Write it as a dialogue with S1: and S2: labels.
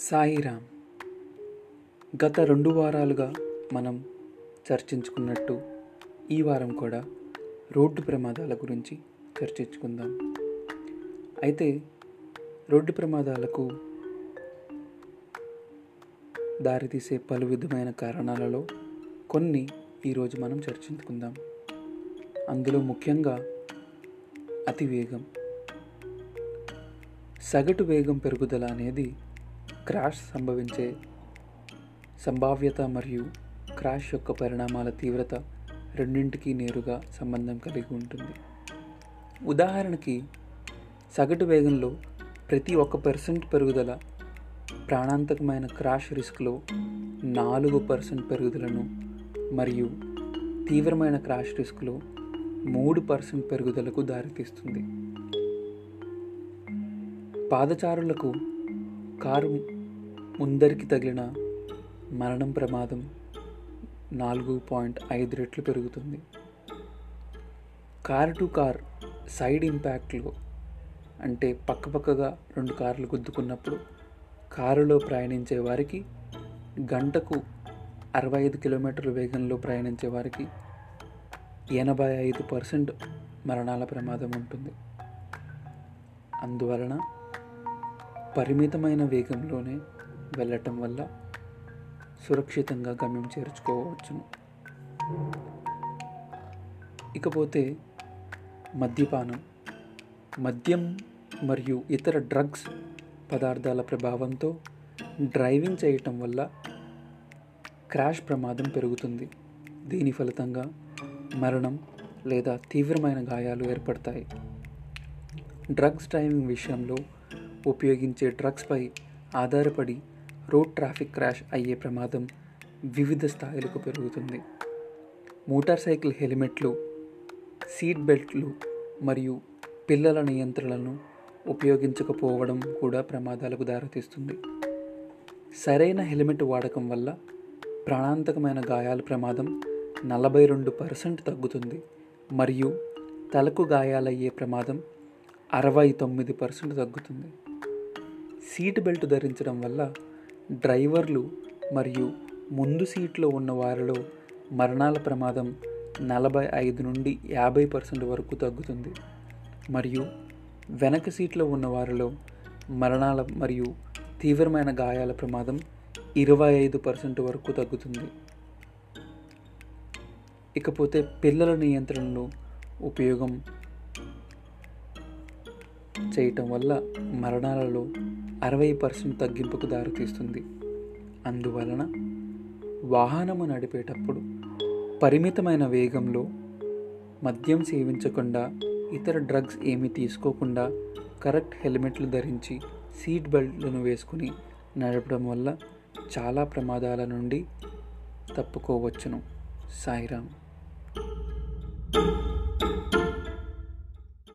S1: సాయిరామ్. గత రెండు వారాలుగా మనం చర్చించుకున్నట్టు ఈ వారం కూడా రోడ్డు ప్రమాదాల గురించి చర్చించుకుందాం. అయితే రోడ్డు ప్రమాదాలకు దారితీసే పలు విధమైన కారణాలలో కొన్ని ఈరోజు మనం చర్చించుకుందాం. అందులో ముఖ్యంగా అతి వేగం. సగటు వేగం పెరుగుదల అనేది క్రాష్ సంభవించే సంభావ్యత మరియు క్రాష్ యొక్క పరిణామాల తీవ్రత రెండింటికి నేరుగా సంబంధం కలిగి ఉంటుంది. ఉదాహరణకి సగటు వేగంలో ప్రతి ఒక్క పర్సెంట్ పెరుగుదల ప్రాణాంతకమైన క్రాష్ రిస్క్లో నాలుగు పర్సెంట్ పెరుగుదలను మరియు తీవ్రమైన క్రాష్ రిస్క్లో మూడు పర్సెంట్ పెరుగుదలకు దారితీస్తుంది. పాదచారులకు కారు ముందరికి తగిలిన మరణం ప్రమాదం నాలుగు పాయింట్ ఐదు రెట్లు పెరుగుతుంది. కార్ టు కార్ సైడ్ ఇంపాక్ట్లో అంటే పక్కపక్కగా రెండు కార్లు గుద్దుకున్నప్పుడు కారులో ప్రయాణించే వారికి గంటకు అరవై ఐదు కిలోమీటర్ల వేగంలో ప్రయాణించే వారికి ఎనభై ఐదు పర్సెంట్ మరణాల ప్రమాదం ఉంటుంది. అందువలన పరిమితమైన వేగంలోనే వెళ్ళటం వల్ల సురక్షితంగా గమ్యం చేర్చుకోవచ్చును. ఇకపోతే మద్యపానం మద్యం మరియు ఇతర డ్రగ్స్ పదార్థాల ప్రభావంతో డ్రైవింగ్ చేయటం వల్ల క్రాష్ ప్రమాదం పెరుగుతుంది. దీని ఫలితంగా మరణం లేదా తీవ్రమైన గాయాలు ఏర్పడతాయి. డ్రగ్స్ డ్రైవింగ్ విషయంలో ఉపయోగించే డ్రగ్స్పై ఆధారపడి రోడ్ ట్రాఫిక్ క్రాష్ అయ్యే ప్రమాదం వివిధ స్థాయిలకు పెరుగుతుంది. మోటార్ సైకిల్ హెల్మెట్లు సీట్ బెల్ట్లు మరియు పిల్లల నియంత్రణలను ఉపయోగించకపోవడం కూడా ప్రమాదాలకు దారితీస్తుంది. సరైన హెల్మెట్ వాడకం వల్ల ప్రాణాంతకమైన గాయాల ప్రమాదం నలభై రెండు పర్సెంట్ తగ్గుతుంది మరియు తలకు గాయాలయ్యే ప్రమాదం అరవై తొమ్మిది పర్సెంట్ తగ్గుతుంది. సీట్ బెల్ట్ ధరించడం వల్ల డ్రైవర్లు మరియు ముందు సీట్లో ఉన్న వారిలో మరణాల ప్రమాదం నలభై ఐదు నుండి యాభై పర్సెంట్ వరకు తగ్గుతుంది. మరియు వెనక సీట్లో ఉన్న వారిలో మరణాల మరియు తీవ్రమైన గాయాల ప్రమాదం ఇరవై ఐదు పర్సెంట్ వరకు తగ్గుతుంది. ఇకపోతే పిల్లల నియంత్రణలో ఉపయోగం చేయటం వల్ల మరణాలలో అరవై పర్సెంట్ తగ్గింపుకు దారితీస్తుంది అందువలన వాహనము నడిపేటప్పుడు పరిమితమైన వేగంలో మద్యం సేవించకుండా ఇతర డ్రగ్స్ ఏమీ తీసుకోకుండా కరెక్ట్ హెల్మెట్లు ధరించి సీట్ బెల్ట్లను వేసుకుని నడపడం వల్ల చాలా ప్రమాదాల నుండి తప్పుకోవచ్చును. సాయిరామ్.